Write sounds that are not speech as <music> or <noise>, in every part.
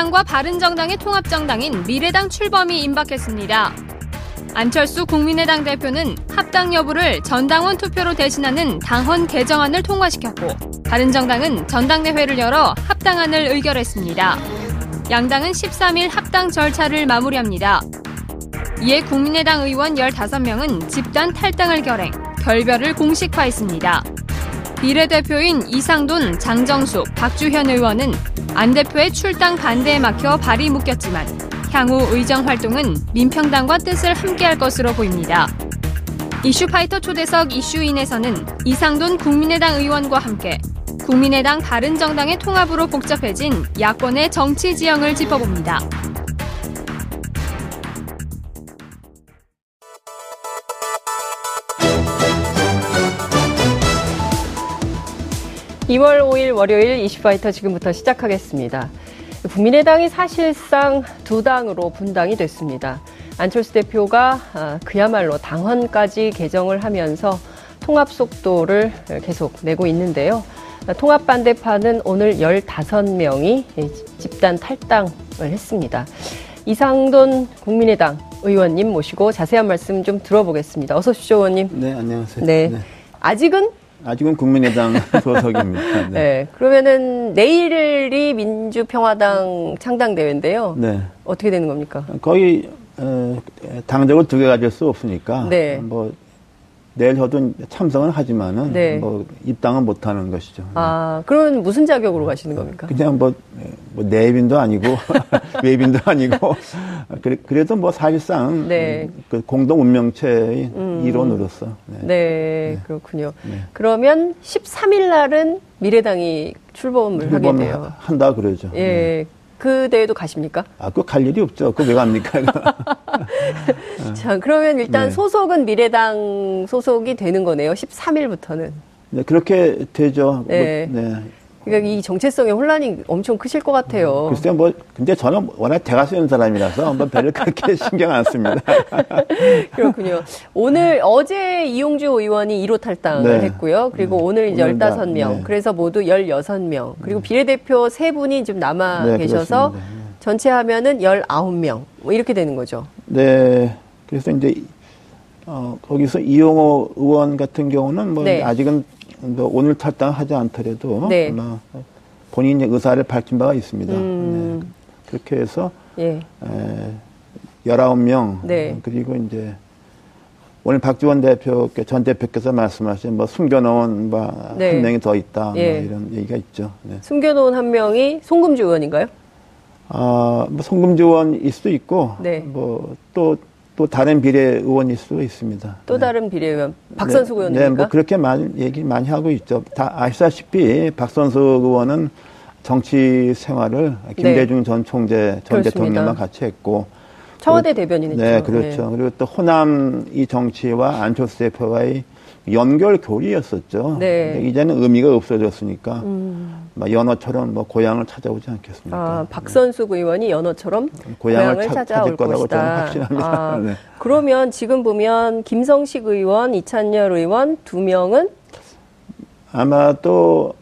국민의당과 바른정당의 통합정당인 미래당 출범이 임박했습니다. 안철수 국민의당 대표는 합당 여부를 전당원 투표로 대신하는 당헌 개정안을 통과시켰고 바른정당은 전당대회를 열어 합당안을 의결했습니다. 양당은 13일 합당 절차를 마무리합니다. 이에 국민의당 의원 15명은 집단 탈당을 결행, 결별을 공식화했습니다. 비례대표인 이상돈, 장정숙, 박주현 의원은 안 대표의 출당 반대에 막혀 발이 묶였지만 향후 의정 활동은 민평당과 뜻을 함께할 것으로 보입니다. 이슈파이터 초대석 이슈인에서는 이상돈 국민의당 의원과 함께 국민의당 바른정당의 통합으로 복잡해진 야권의 정치 지형을 짚어봅니다. 2월 5일 월요일 이슈파이터 지금부터 시작하겠습니다. 국민의당이 사실상 두 당으로 분당이 됐습니다. 안철수 대표가 아, 그야말로 당헌까지 개정을 하면서 통합 속도를 계속 내고 있는데요. 통합 반대파는 오늘 15명이 집단 탈당을 했습니다. 이상돈 국민의당 의원님 모시고 자세한 말씀 좀 들어보겠습니다. 어서 오십시오, 의원님. 네, 안녕하세요. 네. 네. 아직은 아직은 국민의당 <laughs> 소속입니다. 네. 네. 그러면은 내일이 민주평화당 창당 대회인데요. 네. 어떻게 되는 겁니까? 거의 어, 당적을 두 개 가질 수 없으니까 네. 뭐 내일 저도 참석은 하지만은 네. 뭐 입당은 못 하는 것이죠. 아, 그러면 무슨 자격으로 가시는 겁니까? 그냥 뭐, 뭐 내빈도 아니고 <laughs> 외빈도 아니고 그래, 그래도 뭐 사실상 네. 그 공동 운명체의 음. 일원으로서. 네, 네, 네. 그렇군요. 네. 그러면 13일 날은 미래당이 출범을 하게 돼요. 한다 그러죠. 예. 네. 그 대회도 가십니까? 아, 그 갈 일이 없죠. 그왜 갑니까? <laughs> 자, 그러면 일단 네. 소속은 미래당 소속이 되는 거네요. 13일부터는. 네, 그렇게 되죠. 네. 뭐, 네. 그러니까 이 정체성의 혼란이 엄청 크실 것 같아요. 글쎄요, 뭐, 근데 저는 워낙 대가 쓰는 사람이라서 한번 별로 그렇게 <laughs> 신경 안 씁니다. <laughs> 그렇군요. 오늘, 어제 이용주 의원이 1호 탈당을 네. 했고요. 그리고 네. 오늘 이제 15명. 네. 그래서 모두 16명. 그리고 비례대표 3분이 지금 남아 네, 계셔서 그렇습니다. 전체 하면은 19명. 뭐 이렇게 되는 거죠. 네. 그래서 이제, 어, 거기서 이용호 의원 같은 경우는 뭐 네. 아직은 뭐 오늘 탈당하지 않더라도 네. 아마 본인의 의사를 밝힌 바가 있습니다. 음. 네. 그렇게 해서 예. 에, 19명 네. 그리고 이제 오늘 박지원 대표 전 대표께서 말씀하신 뭐 숨겨놓은 뭐한 네. 명이 더 있다 예. 뭐 이런 얘기가 있죠. 네. 숨겨놓은 한 명이 송금주 의원인가요? 아, 뭐 송금주 의원일 수도 있고 네. 뭐또 또 다른 비례 의원일 수도 있습니다. 또 네. 다른 비례 의원 박선수 네. 의원입니까? 네, 뭐 그렇게 많이 얘기 많이 하고 있죠. 다 아시다시피 박선수 의원은 정치 생활을 김대중 네. 전 총재 전 그렇습니다. 대통령과 같이 했고 청와대 대변인이죠. 네, 그렇죠. 네. 그리고 또 호남 이 정치와 안철수 대표와의 연결 교리였었죠. 네. 이제는 의미가 없어졌으니까 음. 연어처럼 뭐 고향을 찾아오지 않겠습니까? 아, 박선숙 의원이 연어처럼 고향을, 고향을 차, 찾아올 거라고 저는 확신합니다. 아, <laughs> 네. 그러면 지금 보면 김성식 의원, 이찬열 의원 두 명은 아마 또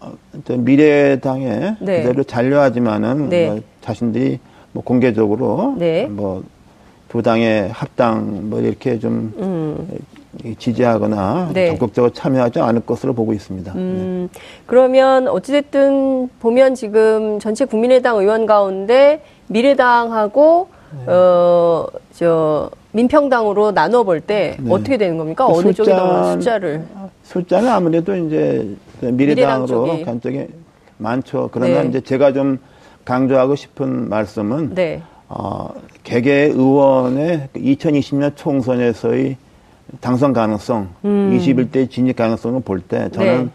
미래당에 네. 그대로 잔류하지만은 네. 뭐 자신들이 뭐 공개적으로 네. 뭐두 당의 합당 뭐 이렇게 좀 음. 지지하거나 네. 적극적으로 참여하지 않을 것으로 보고 있습니다. 음, 네. 그러면 어찌됐든 보면 지금 전체 국민의당 의원 가운데 미래당하고 네. 어저 민평당으로 나눠 볼때 네. 어떻게 되는 겁니까? 그 어느 숫자, 쪽이 더 숫자를? 숫자는 아무래도 이제 미래당으로 미래당 간 쪽이 많죠. 그러나 네. 이제 제가 좀 강조하고 싶은 말씀은 네. 어, 개개 의원의 2020년 총선에서의 당선 가능성, 음. 21대 진입 가능성을 볼 때 저는 네.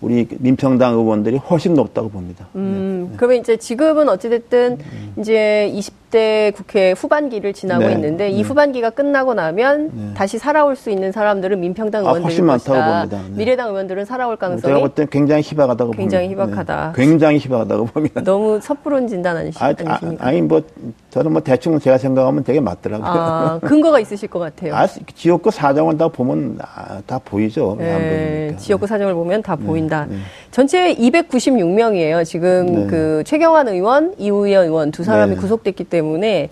우리 민평당 의원들이 훨씬 높다고 봅니다. 음, 네. 그러면 이제 지금은 어찌됐든 음. 이제 20 대 국회 후반기를 지나고 네. 있는데 이 네. 후반기가 끝나고 나면 네. 다시 살아올 수 있는 사람들은 민평당 의원들이 아, 훨씬 많다고 봅니다. 네. 미래당 의원들은 살아올 가능성이 제가 볼 땐 굉장히 희박하다고 굉장히 봅니다. 희박하다. 굉장히 희박하다고 봅니다. 너무 섣부른 진단 아니시, 아, 아 아니십니까? 아 니 뭐 저는 뭐 대충 제가 생각하면 되게 맞더라고요. 아, 근거가 있으실 것 같아요. 아, 지역구 사정을 다 보면 다 보이죠. 네, 지역구 사정을 보면 다 보인다. 네. 전체 296명이에요. 지금 네. 그 최경환 의원, 이우현 의원 두 사람이 네. 구속됐기 때문에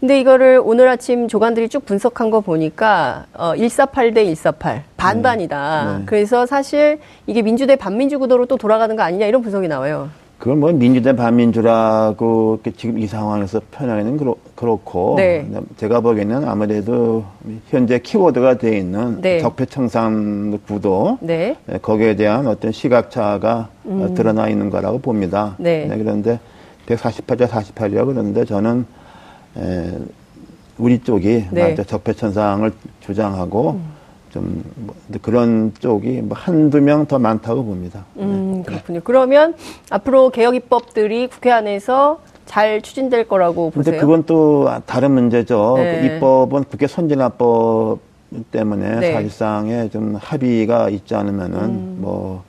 근데 이거를 오늘 아침 조간들이 쭉 분석한 거 보니까 어 148대 148 반반이다. 네. 네. 그래서 사실 이게 민주대 반민주 구도로 또 돌아가는 거 아니냐 이런 분석이 나와요. 그건 뭐 민주대 반민주라고 지금 이 상황에서 표현하기는 그렇, 그렇고 네. 제가 보기에는 아무래도 현재 키워드가 되어 있는 네. 적폐청산 구도 네. 네. 거기에 대한 어떤 시각차가 음. 드러나 있는 거라고 봅니다. 네. 네 그런데 148자 48이라고 그러는데 저는 에, 우리 쪽이 네. 적폐천상을 주장하고 음. 좀 뭐, 그런 쪽이 뭐 한두 명 더 많다고 봅니다. 음, 네. 그렇군요. 그러면 앞으로 개혁 입법들이 국회 안에서 잘 추진될 거라고 보세요? 근데 그건 또 다른 문제죠. 네. 그 입법은 국회 선진화법 때문에 네. 사실상에 좀 합의가 있지 않으면은 음. 뭐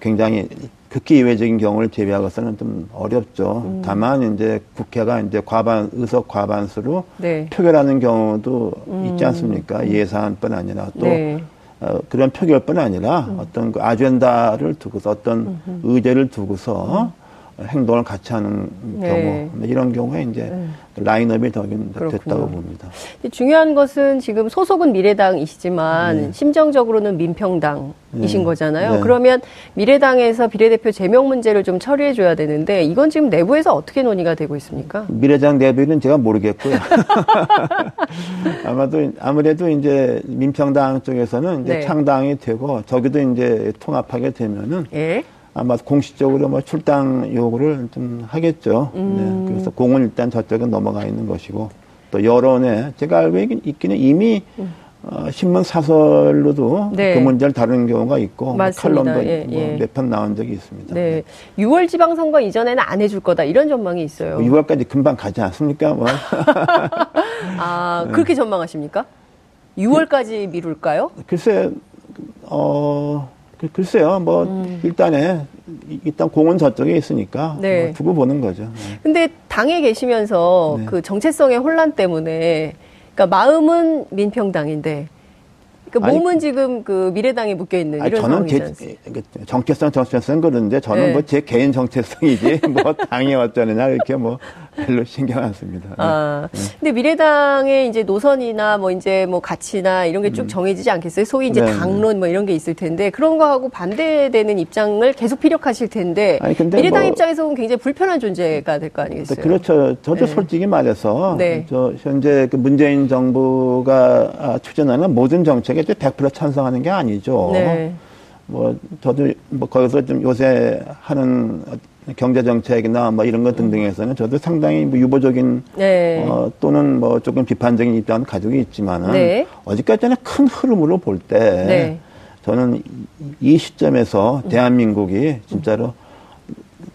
굉장히 극히 예외적인 경우를 제외하고서는 좀 어렵죠. 음. 다만 이제 국회가 이제 과반 의석 과반수로 네. 표결하는 경우도 음. 있지 않습니까? 음. 예산뿐 아니라 또 네. 어, 그런 표결뿐 아니라 음. 어떤 그 아젠다를 두고서 어떤 의제를 두고서 음. 행동을 같이 하는 네. 경우 뭐 이런 경우에 이제 네. 라인업이 더 됐다고 봅니다. 중요한 것은 지금 소속은 미래당이시지만 네. 심정적으로는 민평당이신 네. 거잖아요. 네. 그러면 미래당에서 비례대표 제명 문제를 좀 처리해 줘야 되는데 이건 지금 내부에서 어떻게 논의가 되고 있습니까? 미래당 내부는 제가 모르겠고요. <laughs> 아마도 아무래도 이제 민평당 쪽에서는 이제 네. 창당이 되고 저기도 이제 통합하게 되면은. 예? 아마 공식적으로 뭐 출당 요구를 좀 하겠죠. 음. 네. 그래서 공은 일단 저쪽에 넘어가 있는 것이고 또 여론에 제가 알고 있기는 이미 음. 어, 신문 사설로도 네. 그 문제를 다루는 경우가 있고 뭐 칼럼도 예, 뭐 예. 몇편 나온 적이 있습니다. 네. 네. 6월 지방선거 이전에는 안 해줄 거다 이런 전망이 있어요. 뭐 6월까지 금방 가지 않습니까? 뭐. <laughs> 아 그렇게 전망하십니까? 6월까지 미룰까요? 글쎄 어. 그, 글쎄요, 뭐, 음. 일단에, 일단 공은 저쪽에 있으니까, 네. 뭐 두고 보는 거죠. 네. 근데 당에 계시면서 네. 그 정체성의 혼란 때문에, 그러니까 마음은 민평당인데, 그 몸은 아니, 지금 그 미래당에 묶여 있는 이런 저는 제, 그 정체성 정체성 그러는데 저는 네. 뭐제 개인 정체성이지 뭐 당이 어쩌느냐 이렇게 뭐 별로 신경 안 씁니다. 아, 네. 근데 미래당의 이제 노선이나 뭐 이제 뭐 가치나 이런 게쭉 음. 정해지지 않겠어요? 소위 이제 네. 당론 뭐 이런 게 있을 텐데 그런 거하고 반대되는 입장을 계속 피력하실 텐데 아니, 미래당 뭐, 입장에서 는 굉장히 불편한 존재가 될 거 아니겠어요? 그렇죠. 저도 네. 솔직히 말해서 네. 저 현재 그 문재인 정부가 추진하는 모든 정책에 100% 찬성하는 게 아니죠. 네. 뭐 저도 뭐 거기서 좀 요새 하는 경제 정책이나 뭐 이런 것 등등에서는 저도 상당히 뭐 유보적인 네. 어, 또는 뭐 조금 비판적인 입장을 가지고 있지만은 네. 어제까지는 큰 흐름으로 볼때 네. 저는 이 시점에서 대한민국이 진짜로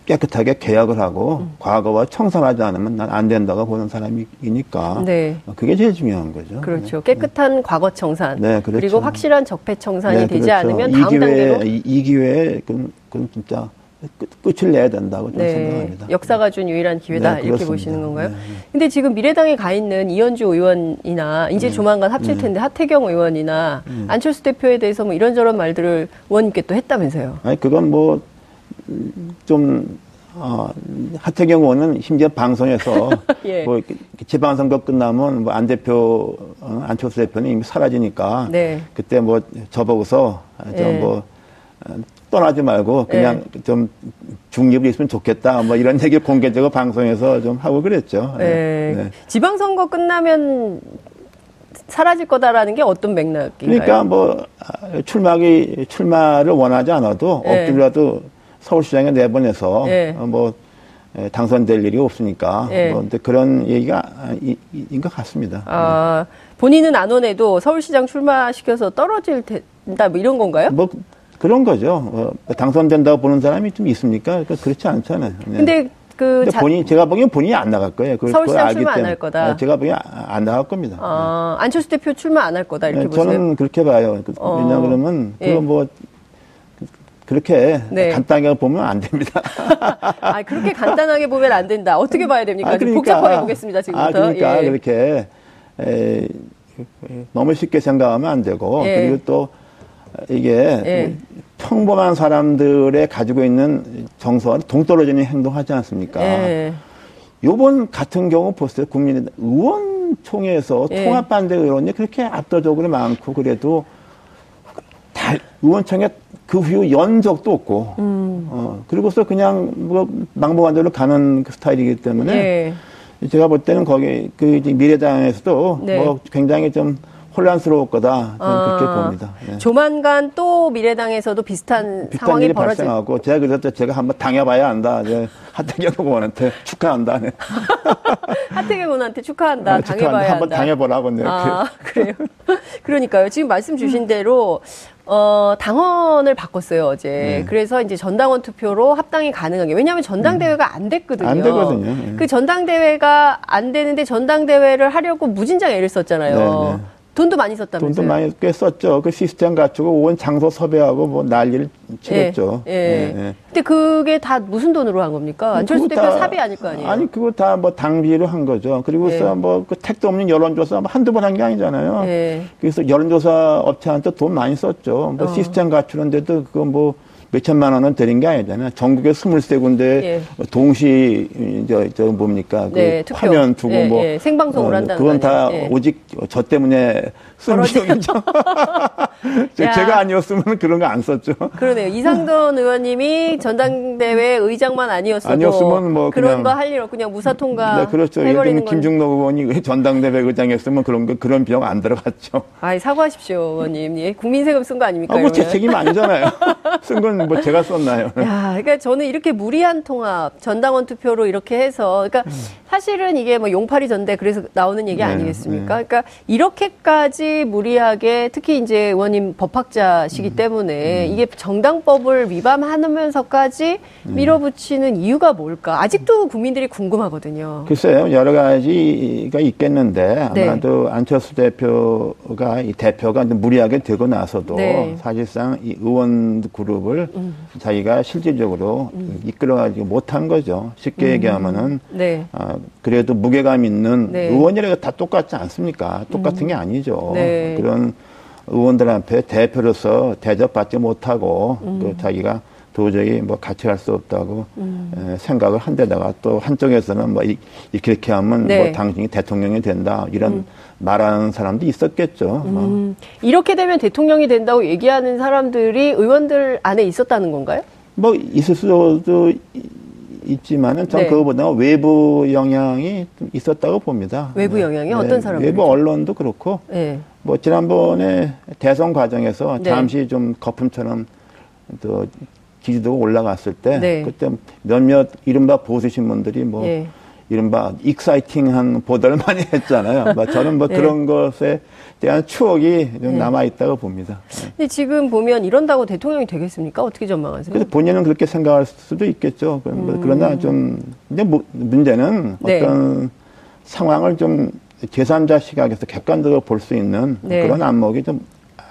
깨끗하게 개혁을 하고 음. 과거와 청산하지 않으면 난 안 된다고 보는 사람이니까 네. 그게 제일 중요한 거죠. 그렇죠. 네. 깨끗한 과거 청산 네, 그렇죠. 그리고 확실한 적폐 청산이 네, 되지 그렇죠. 않으면 다음 기회에, 단계로 이, 이 기회에 그, 그 진짜 끝을 내야 된다고 저는 네. 생각합니다. 역사가 준 유일한 기회다 네, 이렇게 보시는 건가요? 네. 근데 지금 미래당에 가 있는 이현주 의원이나 이제 네. 조만간 합칠 네. 텐데 하태경 의원이나 네. 안철수 대표에 대해서 뭐 이런저런 말들을 의원님께 또 했다면서요? 아니 그건 뭐좀 어, 하태경 의원은 심지어 방송에서 <laughs> 예. 뭐 지방선거 끝나면 뭐 안 대표 어, 안철수 대표는 이미 사라지니까 그때 뭐 저보고서 저뭐 예. 어, 떠나지 말고 그냥 네. 좀 중립이 있으면 좋겠다. 뭐 이런 얘기 공개적으로 방송에서 좀 하고 그랬죠. 네. 네. 지방선거 끝나면 사라질 거다라는 게 어떤 맥락인가요? 그러니까 뭐 아, 출마기 출마를 원하지 않아도 네. 억지로라도 서울시장에 내보내서 네. 뭐 당선될 일이 없으니까 네. 뭐 그런 얘기가 인 것 같습니다. 아, 본인은 안 원해도 서울시장 출마시켜서 떨어질 텐다 뭐 이런 건가요? 뭐 그런 거죠. 어, 당선된다고 보는 사람이 좀 있습니까? 그러니까 그렇지 않잖아요. 네. 근데 그 근데 본인 제가 보기엔 본인이 안 나갈 거예요. 그걸, 서울시장 출마 안 할 거다. 네, 제가 보기엔 안 나갈 겁니다. 아, 네. 안철수 대표 출마 안 할 거다 이렇게 네, 보세요. 저는 그렇게 봐요. 그, 어. 왜냐 그러면 예. 그거 뭐 그렇게 네. 간단하게 보면 안 됩니다. <laughs> 아, 그렇게 간단하게 보면 안 된다. 어떻게 봐야 됩니까? 아, 그러니까, 복잡하게 보겠습니다, 지금부터. 아, 그러니까 예. 그렇게 에, 너무 쉽게 생각하면 안 되고 예. 그리고 또 이게 예. 평범한 사람들의 가지고 있는 정서와 동떨어지는 행동하지 않습니까? 예. 요번 같은 경우 보세요. 국민의 의원총회에서 예. 통합반대 의원이 그렇게 압도적으로 많고 그래도 다 의원총회 그 후에 연적도 없고, 음. 어, 그리고서 그냥 뭐 망보한 대로 가는 그 스타일이기 때문에 예. 제가 볼 때는 거기 그 미래당에서도 네. 뭐 굉장히 좀 혼란스러울 거다 저는 아, 그렇게 봅니다. 네. 조만간 또 미래당에서도 비슷한, 비슷한 상황이 벌어질... 발생하고 제가 그래서 제가 한번 당해봐야 한다. 이제 하태경 의원한테 <laughs> 축하한다. 네. <laughs> 하태경 의원한테 축하한다. 아, 당해봐야 한번 당해보라고. 네. 아, 그래요. <laughs> 그러니까요. 지금 말씀 주신 대로 어, 당원을 바꿨어요, 어제. 네. 그래서 이제 전당원 투표로 합당이 가능하게. 왜냐하면 전당대회가 안 됐거든요. 안 되거든요. 네. 그 전당대회가 안 되는데 전당대회를 하려고 무진장 애를 썼잖아요. 네, 네. 돈도 많이 썼다면서요? 돈도 많이 꽤 썼죠. 그 시스템 갖추고 온 장소 섭외하고 뭐 난리를 치렀죠. 예. 예. 예. 근데 그게 다 무슨 돈으로 한 겁니까? 뭐 안철수 대표 사비 아닐 거 아니에요? 아니 그거 다 뭐 당비로 한 거죠. 그리고서 예. 뭐그 택도 없는 여론조사 뭐 한두 번 한 게 아니잖아요. 예. 그래서 여론조사 업체한테 돈 많이 썼죠. 뭐 어. 시스템 갖추는데도 그거 뭐 몇천만 원은 드린 게 아니잖아요. 전국에 스물세 군데 예. 동시 저, 저 뭡니까 그 네, 화면 두고 예, 뭐 예. 생방송을 어, 한다는 그건 다 예. 오직 저 때문에 쓴 비용이죠. <laughs> 제가 아니었으면 그런 거 안 썼죠. 그러네요. 이상돈 의원님이 전당대회 의장만 아니었어도 아니었으면 뭐 그런 거 할 일 없고 그냥 무사 통과. 네, 그렇죠. 예를 김중록 의원이 전당대회 의장이었으면 그런 거 그런 비용 안 들어갔죠. 아, 사과하십시오, 의원님. 예, 국민 세금 쓴 거 아닙니까? 아, 뭐제 책임 아니잖아요. <laughs> 쓴 건 뭐 제가 썼나요? 야, 그러니까 저는 이렇게 무리한 통합, 전당원 투표로 이렇게 해서, 그러니까 음. 사실은 이게 뭐 용팔이 전대 그래서 나오는 얘기 네, 아니겠습니까? 네. 그러니까 이렇게까지 무리하게 특히 이제 의원님 법학자시기 음. 때문에 음. 이게 정당법을 위반하면서까지 음. 밀어붙이는 이유가 뭘까? 아직도 국민들이 궁금하거든요. 글쎄요, 여러 가지가 있겠는데 네. 아마도 네. 안철수 대표가 이 대표가 무리하게 되고 나서도 네. 사실상 이 의원 그룹을 음. 자기가 실질적으로 음. 이끌어가지 못한 거죠. 쉽게 음. 얘기하면은 네. 아, 그래도 무게감 있는 네. 의원이라고 다 똑같지 않습니까? 똑같은 음. 게 아니죠. 네. 그런 의원들한테 대표로서 대접받지 못하고 음. 또 자기가 도저히 뭐 같이 갈수 없다고 음. 에, 생각을 한 데다가 또 한쪽에서는 뭐 이, 이렇게 하면 뭐 네. 뭐 당신이 대통령이 된다 이런 음. 말하는 사람도 있었겠죠. 음. 어. 이렇게 되면 대통령이 된다고 얘기하는 사람들이 의원들 안에 있었다는 건가요? 뭐 있을 수도 있지만은 전 네. 그거보다 외부 영향이 있었다고 봅니다. 외부 영향이 네. 어떤 사람? 외부 언론도 그렇고. 네. 뭐 지난번에 대선 과정에서 네. 잠시 좀 거품처럼 또 지지도가 올라갔을 때 네. 그때 몇몇 이른바 보수 신문들이 뭐 네. 이른바 익사이팅한 보도를 <laughs> 많이 했잖아요. 뭐 저는 뭐 그런 것에 대한 추억이 좀 네. 남아 있다고 봅니다. 네. 근데 지금 보면 이런다고 대통령이 되겠습니까? 어떻게 전망하세요? 그래서 본인은 그렇게 생각할 수도 있겠죠. 그뭐 음. 그러나 좀 근데 뭐 문제는 네. 어떤 상황을 좀 제3자 시각에서 객관적으로 볼 수 있는 네. 그런 안목이 좀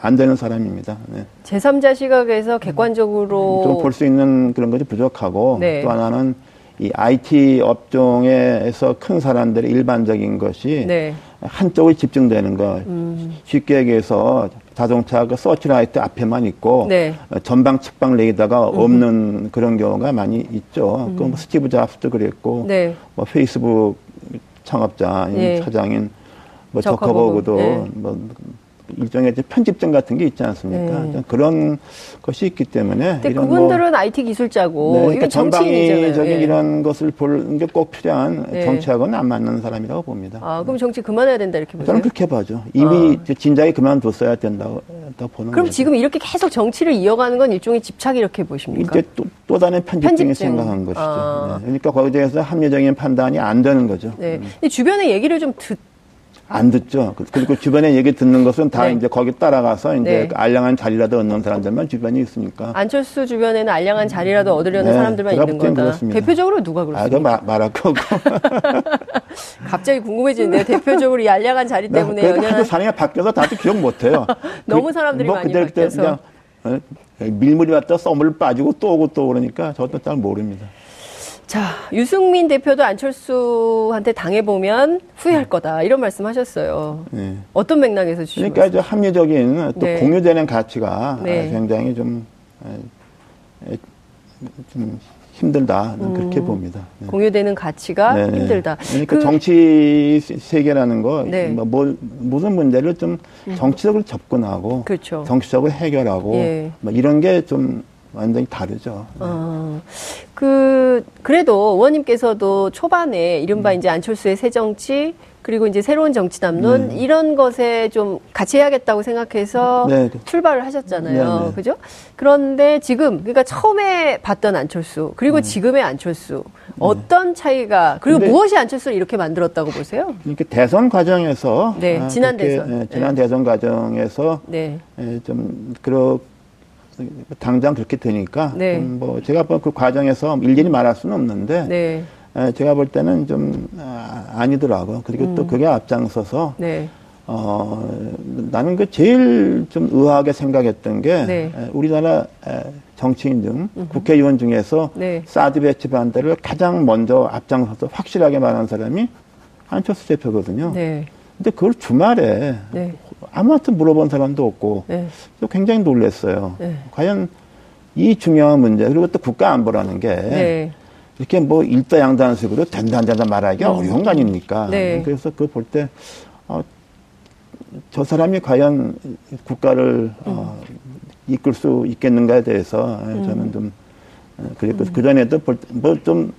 안 되는 사람입니다. 네. 제3자 시각에서 객관적으로 좀 볼 수 있는 그런 것이 부족하고 네. 또 하나는 이 IT 업종에서 큰 사람들의 일반적인 것이 네. 한쪽에 집중되는 것. 음. 쉽게 얘기해서 자동차 그 서치라이트 앞에만 있고 네. 전방 측방 레이더가 음. 없는 그런 경우가 많이 있죠. 음. 그뭐 스티브 잡스도 그랬고 네. 뭐 페이스북 창업자인 네. 사장인 뭐 저커버그도 네. 뭐 일종의 편집점 같은 게 있지 않습니까? 네. 그런 것이 있기 때문에. 근데 그분들은 뭐, IT 기술자고. 네, 그러니까 전방위적인 네. 이런 것을 보는 게 꼭 필요한 네. 정치하고는 안 맞는 사람이라고 봅니다. 아, 그럼 정치 그만해야 된다 이렇게 보세요? 저는 그렇게 봐죠. 이미 아. 진작에 그만뒀어야 된다고 보는 그럼 거죠. 지금 이렇게 계속 정치를 이어가는 건 일종의 집착 이렇게 보십니까? 이제 또, 또 다른 편집증이 생각한 것이죠. 아. 네. 그러니까 거기에 대해서 합리적인 판단이 안 되는 거죠. 네. 음. 주변의 얘기를 좀 듣, 안 듣죠. 그리고 주변에 얘기 듣는 것은 다 네. 이제 거기 따라가서 이제 네. 알량한 자리라도 얻는 사람들만 주변에 있으니까. 안철수 주변에는 알량한 자리라도 얻으려는 네. 사람들만 있는 거다. 그렇습니다. 대표적으로 누가 그렇습니까? 아, 말할 거고. <laughs> 갑자기 궁금해지는데요. 대표적으로 이 알량한 자리 네, 때문에. 네, 하도 사람이 바뀌어서 다들 기억 못해요. <laughs> 너무 사람들이 뭐 많이 바뀌어서. 그냥 어, 밀물이 왔다 썸을 빠지고 또 오고 또 그러니까 저도 잘 모릅니다. 자, 유승민 대표도 안철수한테 당해보면 후회할 거다. 이런 말씀 하셨어요. 네. 어떤 맥락에서 주시죠? 그러니까 이 합리적인 또 네. 공유되는 가치가 네. 굉장히 좀, 좀 힘들다. 음, 그렇게 봅니다. 네. 공유되는 가치가 네, 네. 힘들다. 그러니까 그, 정치 세계라는 거, 네. 뭐, 뭐, 무슨 문제를 좀 음. 정치적으로 접근하고, 그렇죠. 정치적으로 해결하고, 예. 뭐 이런 게 좀 완전히 다르죠. 어, 그, 그래도 의원님께서도 초반에 이른바 음. 이제 안철수의 새 정치, 그리고 이제 새로운 정치 담론 네. 이런 것에 좀 같이 해야겠다고 생각해서 네. 출발을 하셨잖아요. 네, 네. 그죠? 그런데 지금 그러니까 처음에 봤던 안철수 그리고 네. 지금의 안철수 어떤 차이가 그리고 무엇이 안철수를 이렇게 만들었다고 보세요? 이렇게 대선 과정에서 네, 아, 지난 대선 예, 지난 대선 과정에서 네. 예, 좀 그렇 당장 그렇게 되니까 네. 뭐 제가 그 과정에서 일일이 말할 수는 없는데 네. 제가 볼 때는 좀 아, 아니더라고요. 그리고 음. 또 그게 앞장서서 네. 어, 나는 그 제일 좀 의아하게 생각했던 게 네. 우리나라 정치인 중 음흠. 국회의원 중에서 네. 사드 배치 반대를 가장 먼저 앞장서서 확실하게 말한 사람이 안철수 대표거든요. 네. 근데 그걸 주말에 네. 아무한테 물어본 사람도 없고 네. 또 굉장히 놀랐어요. 네. 과연 이 중요한 문제 그리고 또 국가 안보라는 게 이렇게 뭐 일다양단식으로 된다 안 된다 말하기가 음. 어려운 거 아닙니까? 네. 그래서 그걸 볼 때, 어, 저 사람이 과연 국가를 어, 음. 어, 이끌 수 있겠는가에 대해서 음. 저는 좀, 어, 그리고 음. 그 전에도 뭐좀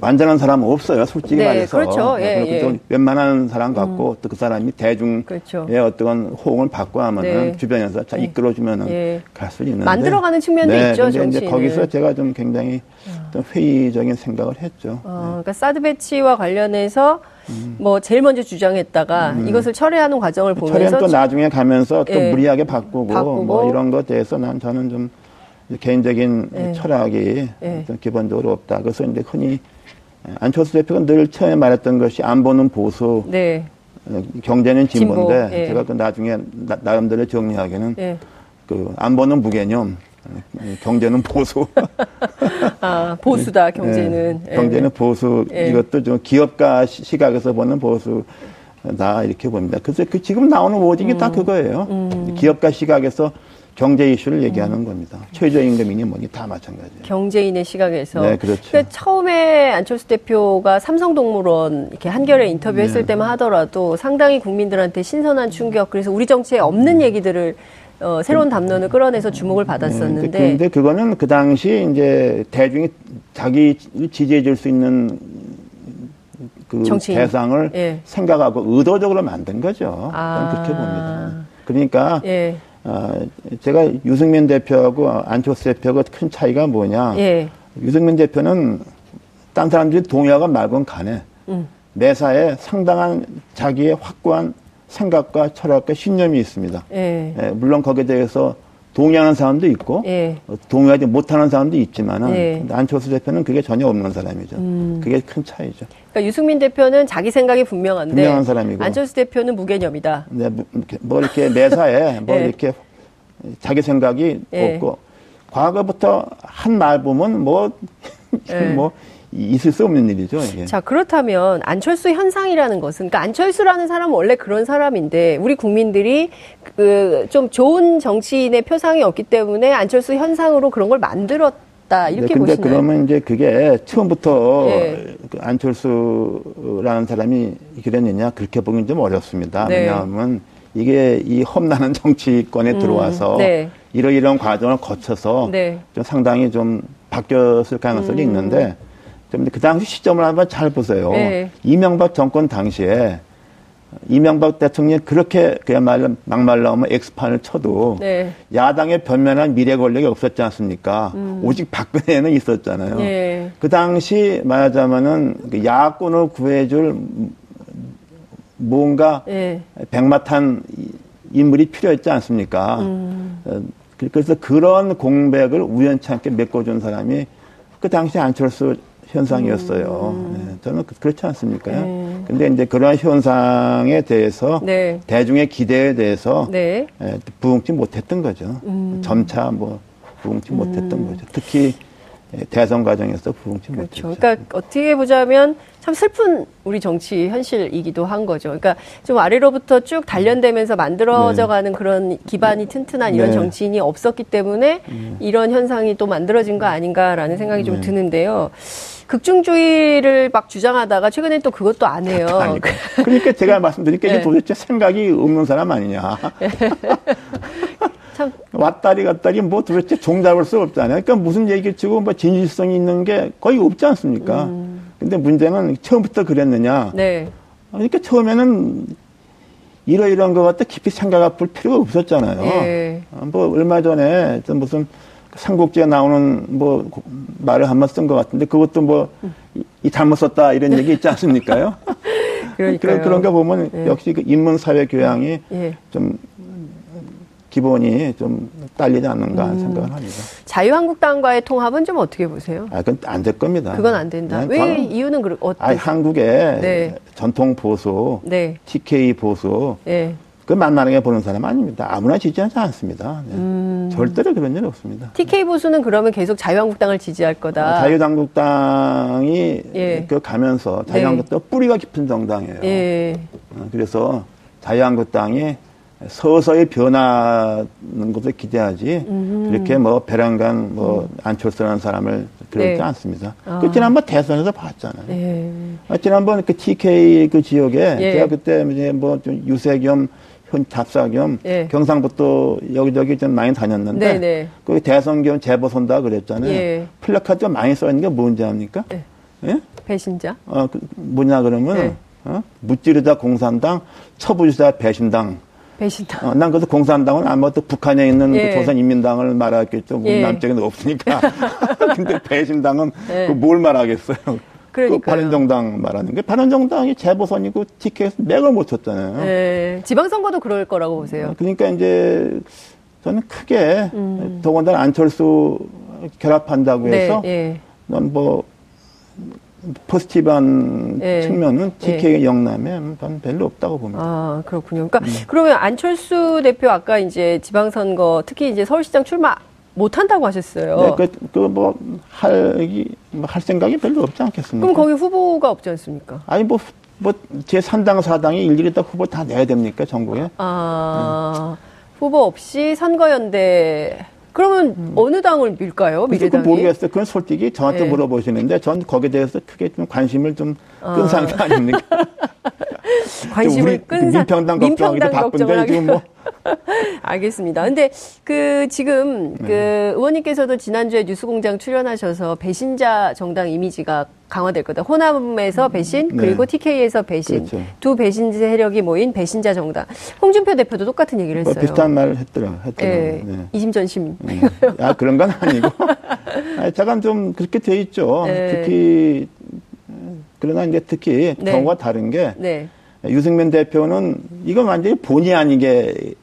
완전한 사람은 없어요, 솔직히 네, 말해서. 그렇죠. 예, 예. 웬만한 사람 같고 음. 또그 사람이 대중의 그렇죠. 어떤 호응을 받고 하면은 네. 주변에서 잘 네. 이끌어주면은 예. 갈수 있는데 만들어가는 측면도 네, 있죠, 정치 이제 거기서 제가 좀 굉장히 아. 좀 회의적인 생각을 했죠. 어, 네. 그러니까 사드 배치와 관련해서 음. 뭐 제일 먼저 주장했다가 음. 이것을 철회하는 과정을 보면서 철회는 또 나중에 가면서 또 예. 무리하게 바꾸고, 바꾸고, 뭐 이런 것에 대해서 난 저는 좀 개인적인 예. 철학이 예. 기본적으로 없다. 그래서 이제 흔히 안철수 대표가 늘 처음에 말했던 것이 안보는 보수, 네. 어, 경제는 진보인데 진보, 예. 제가 그 나중에 나, 름대로 정리하기는 예. 그 안보는 무개념, 경제는 보수. <laughs> 아 보수다 경제는. 예. 경제는 보수 예. 이것도 좀 기업가 시각에서 보는 보수 다 이렇게 봅니다. 그래서 그 지금 나오는 워딩이 음. 다 그거예요. 음. 기업가 시각에서 경제 이슈를 얘기하는 음. 겁니다. 최저임금이니 뭐니 다 마찬가지예요. 경제인의 시각에서. 네, 그렇죠. 그러니까 처음에 안철수 대표가 삼성동물원 이렇게 한겨레 인터뷰했을 네. 때만 하더라도 상당히 국민들한테 신선한 충격. 그래서 우리 정치에 없는 얘기들을 어, 새로운 담론을 끌어내서 주목을 받았었는데. 네, 근데 그거는 그 당시 이제 대중이 자기 지지해 줄 수 있는 그 정치인. 대상을 예. 생각하고 의도적으로 만든 거죠. 아. 그렇게 봅니다. 그러니까 예. 어, 제가 유승민 대표하고 안철수 대표가 큰 차이가 뭐냐. 예. 유승민 대표는 딴 사람들이 동의하건 말건 간에 음. 매사에 상당한 자기의 확고한 생각과 철학과 신념이 있습니다. 예. 예, 물론 거기에 대해서 동의하는 사람도 있고 예. 동의하지 못하는 사람도 있지만은 예. 안철수 대표는 그게 전혀 없는 사람이죠. 음. 그게 큰 차이죠. 그러니까 유승민 대표는 자기 생각이 분명한데 분명한 사람이고 안철수 대표는 무개념이다. 네, 뭐 이렇게 매사에 <laughs> 뭐 예. 이렇게 자기 생각이 예. 없고 과거부터 한 말 보면 뭐뭐 <laughs> 예. 뭐 있을 수 없는 일이죠. 이게. 자, 그렇다면 안철수 현상이라는 것은, 그러니까 안철수라는 사람은 원래 그런 사람인데, 우리 국민들이 그 좀 좋은 정치인의 표상이 없기 때문에 안철수 현상으로 그런 걸 만들었 다. 이렇게 네, 근데 보시나요? 그러면 이제 그게 처음부터 네. 그 안철수라는 사람이 그랬느냐 그렇게 보기는 좀 어렵습니다. 네. 왜냐하면 이게 이 험난한 <laughs> 정치권에 음, 들어와서 네. 이러이러한 과정을 거쳐서 네. 좀 상당히 좀 바뀌었을 가능성이 음. 있는데 그 당시 시점을 한번 잘 보세요. 네. 이명박 정권 당시에 이명박 대통령이 그렇게 그야말로 막말로 하면 엑스판을 쳐도 네. 야당의 변면한 미래 권력이 없었지 않습니까? 음. 오직 박근혜는 있었잖아요. 네. 그 당시 말하자면은 그 야권을 구해줄 뭔가 네. 백마탄 인물이 필요했지 않습니까? 음. 어, 그래서 그런 공백을 우연찮게 메꿔준 사람이 그 당시 안철수 현상이었어요. 음. 네, 저는 그, 그렇지 않습니까? 네. 근데 이제 그러한 현상에 대해서 네. 대중의 기대에 대해서 네. 부응치 못했던 거죠. 음. 점차 뭐 부응치 못했던 음. 거죠. 특히 대선 과정에서 부응치 그렇죠. 못했죠. 그러니까 어떻게 보자면 참 슬픈 우리 정치 현실이기도 한 거죠. 그러니까 좀 아래로부터 쭉 단련되면서 만들어져가는 네. 그런 기반이 튼튼한 이런 네. 정치인이 없었기 때문에 음. 이런 현상이 또 만들어진 거 아닌가라는 생각이 네. 좀 드는데요. 극중주의를 막 주장하다가 최근에 또 그것도 안 해요. 그러니까 제가 말씀드린 게 네. 도대체 생각이 없는 사람 아니냐. <laughs> 참. 왔다리 갔다리 뭐 도대체 종잡을 수 없잖아요. 그러니까 무슨 얘기를 치고 뭐 진실성이 있는 게 거의 없지 않습니까? 음. 근데 문제는 처음부터 그랬느냐. 네. 그러니까 처음에는 이러이러한 것 같다 깊이 생각해 볼 필요가 없었잖아요. 네. 뭐 얼마 전에 무슨 삼국지에 나오는 뭐 말을 한번 쓴 것 같은데 그것도 뭐 이 잘못 썼다 이런 얘기 있지 않습니까요? <laughs> 그런 그런 거 보면 예. 역시 그 인문 사회 교양이 예. 좀 기본이 좀 딸리지 않는가 음. 생각을 합니다. 자유한국당과의 통합은 좀 어떻게 보세요? 아, 그건 안 될 겁니다. 그건 안 된다. 왜 관... 이유는 그렇? 어떤? 아, 한국의 네. 전통 보수, 네. TK 보수, 네. 그 만만하게 보는 사람 아닙니다. 아무나 지지하지 않습니다. 네. 음. 절대로 그런 일 없습니다. TK 보수는 그러면 계속 자유한국당을 지지할 거다. 아, 자유한국당이 예. 그 가면서 자유한국당 네. 뿌리가 깊은 정당이에요. 예. 어, 그래서 자유한국당이 서서히 변하는 것을 기대하지 음. 그렇게 뭐 배란간 뭐 음. 안철수라는 사람을 그렇지 네. 않습니다. 아. 그 지난번 대선에서 봤잖아요. 네. 아, 지난번 그 TK 그 지역에 예. 제가 그때 이제 뭐 좀 유세 겸 잡사 겸 예. 경상북도 여기저기 좀 많이 다녔는데 네, 네. 그 대선 겸 재보선다 그랬잖아요. 예. 플래카드가 많이 써 있는 게 뭔지 압니까? 예? 예? 배신자? 어, 그 뭐냐 그러면 예. 어? 무찌르다 공산당, 처부주자 배신당. 배신당. 어, 난 그래서 공산당은 아무것도 북한에 있는 예. 그 조선인민당을 말하겠죠. 예. 남쪽에는 없으니까. <laughs> <laughs> 근데 배신당은 예. 그뭘 말하겠어요. 그러니까 그 바른정당 말하는 게 바른정당이 재보선이고 티켓 맥을 못 쳤잖아요. 네. 지방선거도 그럴 거라고 보세요. 어, 그러니까 이제 저는 크게 음. 더군다나 안철수 결합한다고 네, 해서 네, 예. 넌뭐 포스티브한 예. 측면은 TK 예. 영남에 전 별로 없다고 봅니다. 아 그렇군요. 그러니까 음. 그러면 안철수 대표 아까 이제 지방선거 특히 이제 서울시장 출마 못 한다고 하셨어요. 네, 그, 그, 뭐, 할, 뭐, 할 생각이 별로 없지 않겠습니까? 그럼 거기 후보가 없지 않습니까? 아니, 뭐, 뭐, 제 3당, 4당이 일일이 다 후보 다 내야 됩니까, 전국에? 아, 네. 후보 없이 선거연대 그러면 음. 어느 당을 밀까요? 미래당이? 모르겠어요. 그건 솔직히 저한테 네. 물어보시는데 전 거기에 대해서 크게 좀 관심을 좀 끈 상태 아. 아닙니까? <laughs> 관심을 끈 상. 민평당 걱정하기도 바쁜데 지금 뭐 <laughs> 알겠습니다. 근데 그 지금 네. 그 의원님께서도 지난주에 뉴스공장 출연하셔서 배신자 정당 이미지가 강화될 거다. 호남에서 음. 배신 네. 그리고 TK에서 배신 그렇죠. 두 배신 세력이 모인 배신자 정당. 홍준표 대표도 똑같은 얘기를 뭐 했어요. 뭐 비슷한 말을 했더라. 했더라. 네. 네. 이심전심. 네. 아 그런 건 아니고. <laughs> 아, 잠깐 좀 그렇게 돼 있죠. 네. 특히 그러나 이제 특히 네. 경우가 다른 게 네. 유승민 대표는 이건 완전히 본의 아니게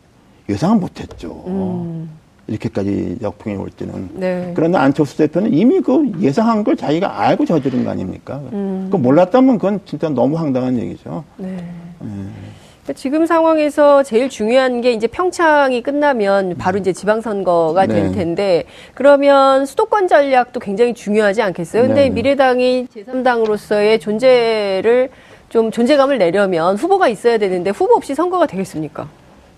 예상은 못했죠. 음. 이렇게까지 역풍이 올지는. 네. 그러나 안철수 대표는 이미 그 예상한 걸 자기가 알고 저지른 거 아닙니까? 음. 그 몰랐다면 그건 진짜 너무 황당한 얘기죠. 네. 네. 지금 상황에서 제일 중요한 게 이제 평창이 끝나면 바로 이제 지방선거가 될 네. 텐데 그러면 수도권 전략도 굉장히 중요하지 않겠어요? 근데 네. 미래당이 제3당으로서의 존재를 좀 존재감을 내려면 후보가 있어야 되는데 후보 없이 선거가 되겠습니까?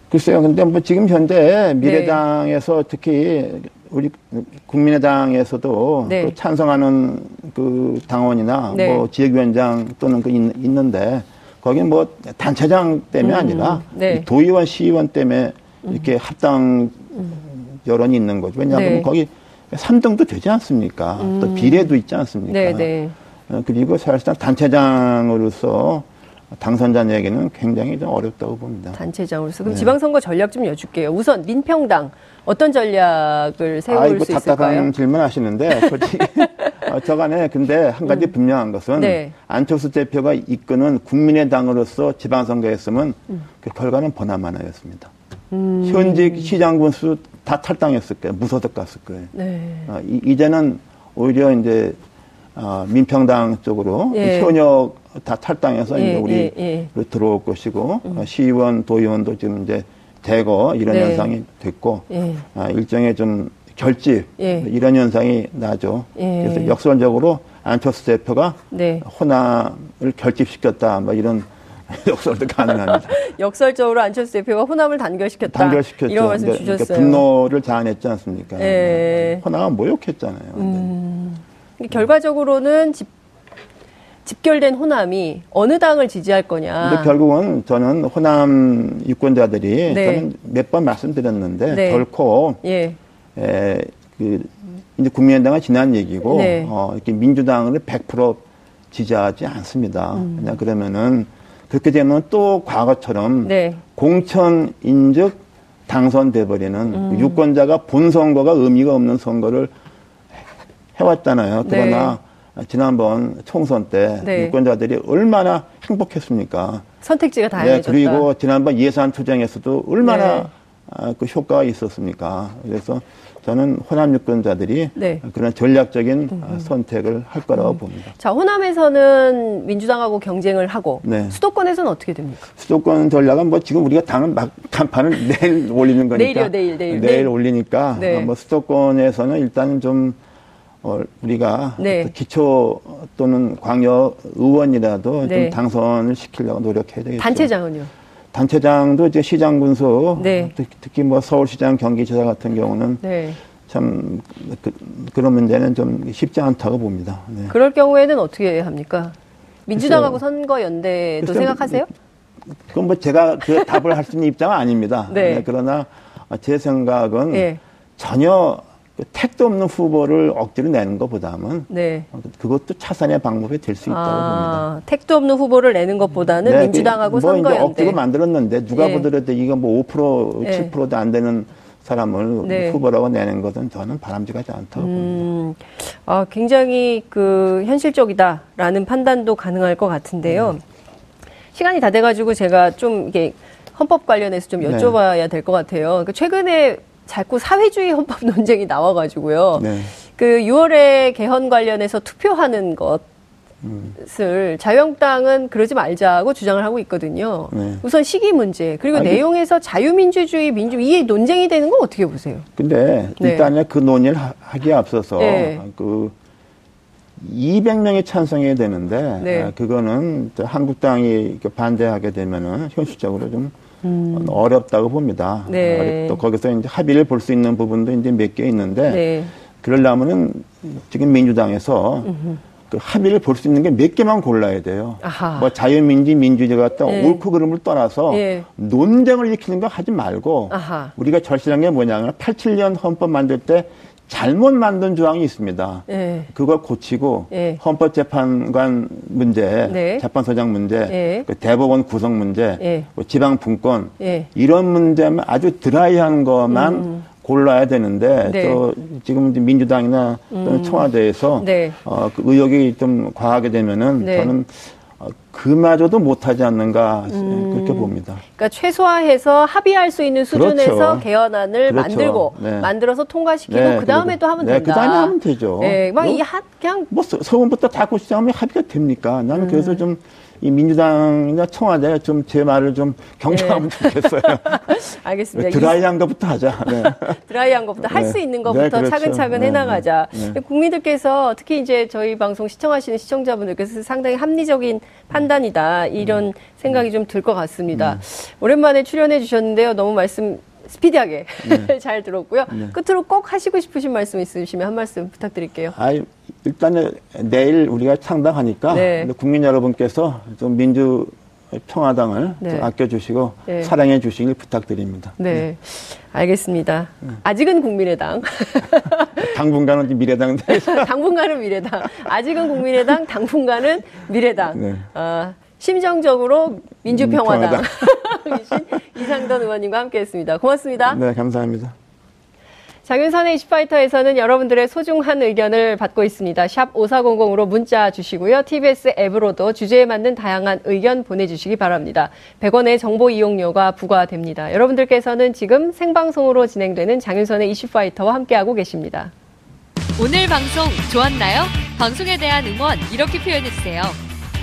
글쎄요. 근데 뭐 지금 현재 미래당에서 네. 특히 우리 국민의당에서도 찬성하는 그 당원이나 네. 뭐 지역위원장 또는 그 있, 는데 거기는 뭐 단체장 때문에 음, 아니라 네. 도의원, 시의원 때문에 이렇게 음. 합당 여론이 있는 거죠. 왜냐하면 네. 거기 3등도 되지 않습니까? 음. 또 비례도 있지 않습니까? 네, 어, 그리고 사실상 단체장으로서 당선자에게는 굉장히 좀 어렵다고 봅니다. 단체장으로서. 그럼 네. 지방선거 전략 좀 여쭐게요. 우선 민평당 어떤 전략을 세울 아 이고, 수 있을까요? 답답한 질문 하시는데 솔직히 <laughs> 어, 저간에 근데 한 가지 음. 분명한 것은 네. 안철수 대표가 이끄는 국민의당으로서 지방선거했으면 음. 그 결과는 보나마나였습니다. 음. 현직 시장 군수 다 탈당했을 거예요. 무소속 갔을 거예요. 네. 어, 이, 제는 오히려 이제 어, 민평당 쪽으로 예. 현역 다 탈당해서 예, 이제 우리 예, 예. 들어올 것이고 음. 어, 시의원, 도의원도 지금 이제 대거 이런 네. 현상이 됐고 예. 아, 일정의 좀 결집 예. 이런 현상이 나죠. 예. 그래서 역설적으로 안철수 대표가 네. 호남을 결집시켰다. 뭐 이런 <laughs> 역설도 가능합니다. <laughs> 역설적으로 안철수 대표가 호남을 단결시켰다. 단결시켰죠. 이런 말씀 주셨어요. 그러니까 분노를 자아냈지 않습니까? 예. 호남은 모욕했잖아요. 음. 결과적으로는 집, 집결된 호남이 어느 당을 지지할 거냐. 근데 결국은 저는 호남 유권자들이 네. 저는 몇 번 말씀드렸는데 네. 결코 예. 에, 그 이제 국민의당은 지난 얘기고 네. 어, 이렇게 민주당을 100% 지지하지 않습니다. 음. 그냥 그러면은 그렇게 되면 또 과거처럼 네. 공천 인즉 당선돼 버리는 음. 유권자가 본 선거가 의미가 없는 선거를 해왔잖아요. 그러나 네. 지난번 총선 때 네. 유권자들이 얼마나 행복했습니까? 선택지가 다양해졌다. 네, 그리고 지난번 예산 투쟁에서도 얼마나 네. 아, 그 효과가 있었습니까? 그래서 저는 호남 유권자들이 네. 그런 전략적인 음. 선택을 할 거라고 음. 봅니다. 자, 호남에서는 민주당하고 경쟁을 하고 네. 수도권에서는 어떻게 됩니까? 수도권 전략은 뭐 지금 우리가 당은 막 간판을 <laughs> 내일 올리는 거니까 내일이요, 내일, 내일. 내일 내일. 올리니까 네. 뭐 수도권에서는 일단 좀 어, 우리가 네. 기초 또는 광역 의원이라도 좀 네. 당선을 시키려고 노력해야 되겠죠. 단체장은요? 단체장도 이제 시장 군수, 네. 특히 뭐 서울시장, 경기지사 같은 경우는 네. 참 그, 런 문제는 좀 쉽지 않다고 봅니다. 네. 그럴 경우에는 어떻게 합니까? 민주당하고 선거 연대도 생각하세요? 그건 뭐 제가 그 답을 할 수 있는 입장은 아닙니다. 네. 네. 그러나 제 생각은 예. 전혀 그 택도 없는 후보를 억지로 내는 것보다는 네. 그것도 차선의 방법이 될 수 있다고 아, 봅니다. 택도 없는 후보를 내는 것보다는 네, 민주당하고 뭐 선거연대. 억지로 만들었는데 누가 네. 보더라도 이거 뭐5% 7%도 안 되는 사람을 네. 후보라고 내는 것은 저는 바람직하지 않다고 음, 봅니다. 아, 굉장히 그 현실적이다라는 판단도 가능할 것 같은데요. 음. 시간이 다 돼가지고 제가 좀 이게 헌법 관련해서 좀 네. 여쭤봐야 될 것 같아요. 그러니까 최근에 자꾸 사회주의 헌법 <laughs> 논쟁이 나와가지고요. 네. 그 6월에 개헌 관련해서 투표하는 것을 음. 자유한국당은 그러지 말자고 주장을 하고 있거든요. 네. 우선 시기 문제 그리고 아니, 내용에서 자유민주주의 민주 이게 논쟁이 되는 건 어떻게 보세요? 근데 네. 일단은 그 논의를 하기에 앞서서 네. 그 200명이 찬성해야 되는데 네. 아, 그거는 한국당이 반대하게 되면은 현실적으로 좀 음. 어렵다고 봅니다. 네. 또 거기서 이제 합의를 볼 수 있는 부분도 이제 몇 개 있는데 네. 그러려면은 지금 민주당에서 음흠. 그 합의를 볼 수 있는 게 몇 개만 골라야 돼요. 아하. 뭐 자유민주, 민주주의 같은 네. 옳고 그름을 떠나서 네. 논쟁을 일으키는 거 하지 말고 아하. 우리가 절실한 게 뭐냐면 87년 헌법 만들 때 잘못 만든 조항이 있습니다. 네. 그걸 고치고 네. 헌법재판관 문제, 네. 재판소장 문제, 네. 그 대법원 구성 문제, 네. 뭐 지방 분권 네. 이런 문제만 아주 드라이한 것만 음. 골라야 되는데 네. 또 지금 민주당이나 또는 음. 청와대에서 네. 어, 그 의혹이 좀 과하게 되면은 저는 어, 그마저도 못하지 않는가 음. 그렇게 봅니다. 그러니까 최소화해서 합의할 수 있는 수준에서 그렇죠. 개헌안을 그렇죠. 만들고 네. 만들어서 통과시키고 네. 그 다음에 또 하면 네. 된다. 그 다음에 하면 되죠. 네, 막이 뭐, 그냥 뭐 서울부터 다 고시장하면 합의가 됩니까? 나는 음. 그래서 좀 이 민주당이나 청와대 좀 제 말을 좀 경청하면 네. 좋겠어요. <laughs> 알겠습니다. 드라이한 것부터 하자. 네. <laughs> 드라이한 것부터 네. 할수 있는 것부터 네, 그렇죠. 차근차근 네, 해나가자. 네. 국민들께서 특히 이제 저희 방송 시청하시는 시청자분들께서 상당히 합리적인 판단이다 이런 음. 생각이 좀 들 것 같습니다. 음. 오랜만에 출연해 주셨는데요. 너무 말씀 스피디하게 네. <laughs> 잘 들었고요. 네. 끝으로 꼭 하시고 싶으신 말씀 있으시면 한 말씀 부탁드릴게요. 아, 일단은 내일 우리가 창당하니까 네. 국민 여러분께서 좀 민주 평화당을 네. 아껴주시고 네. 사랑해 주시길 부탁드립니다. 네. 네. 알겠습니다. 네. 아직은 국민의당. <laughs> 당분간은 미래당. <laughs> 당분간은 미래당. 아직은 국민의당, 당분간은 미래당. 네. 아, 심정적으로 민주평화당. <laughs> 이상돈 의원님과 함께했습니다. 고맙습니다. 네, 감사합니다. 장윤선의 이슈파이터에서는 여러분들의 소중한 의견을 받고 있습니다. 샵 5400으로 문자 주시고요. TBS 앱으로도 주제에 맞는 다양한 의견 보내주시기 바랍니다. 100원의 정보 이용료가 부과됩니다. 여러분들께서는 지금 생방송으로 진행되는 장윤선의 이슈파이터와 함께하고 계십니다. 오늘 방송 좋았나요? 방송에 대한 응원 이렇게 표현해주세요.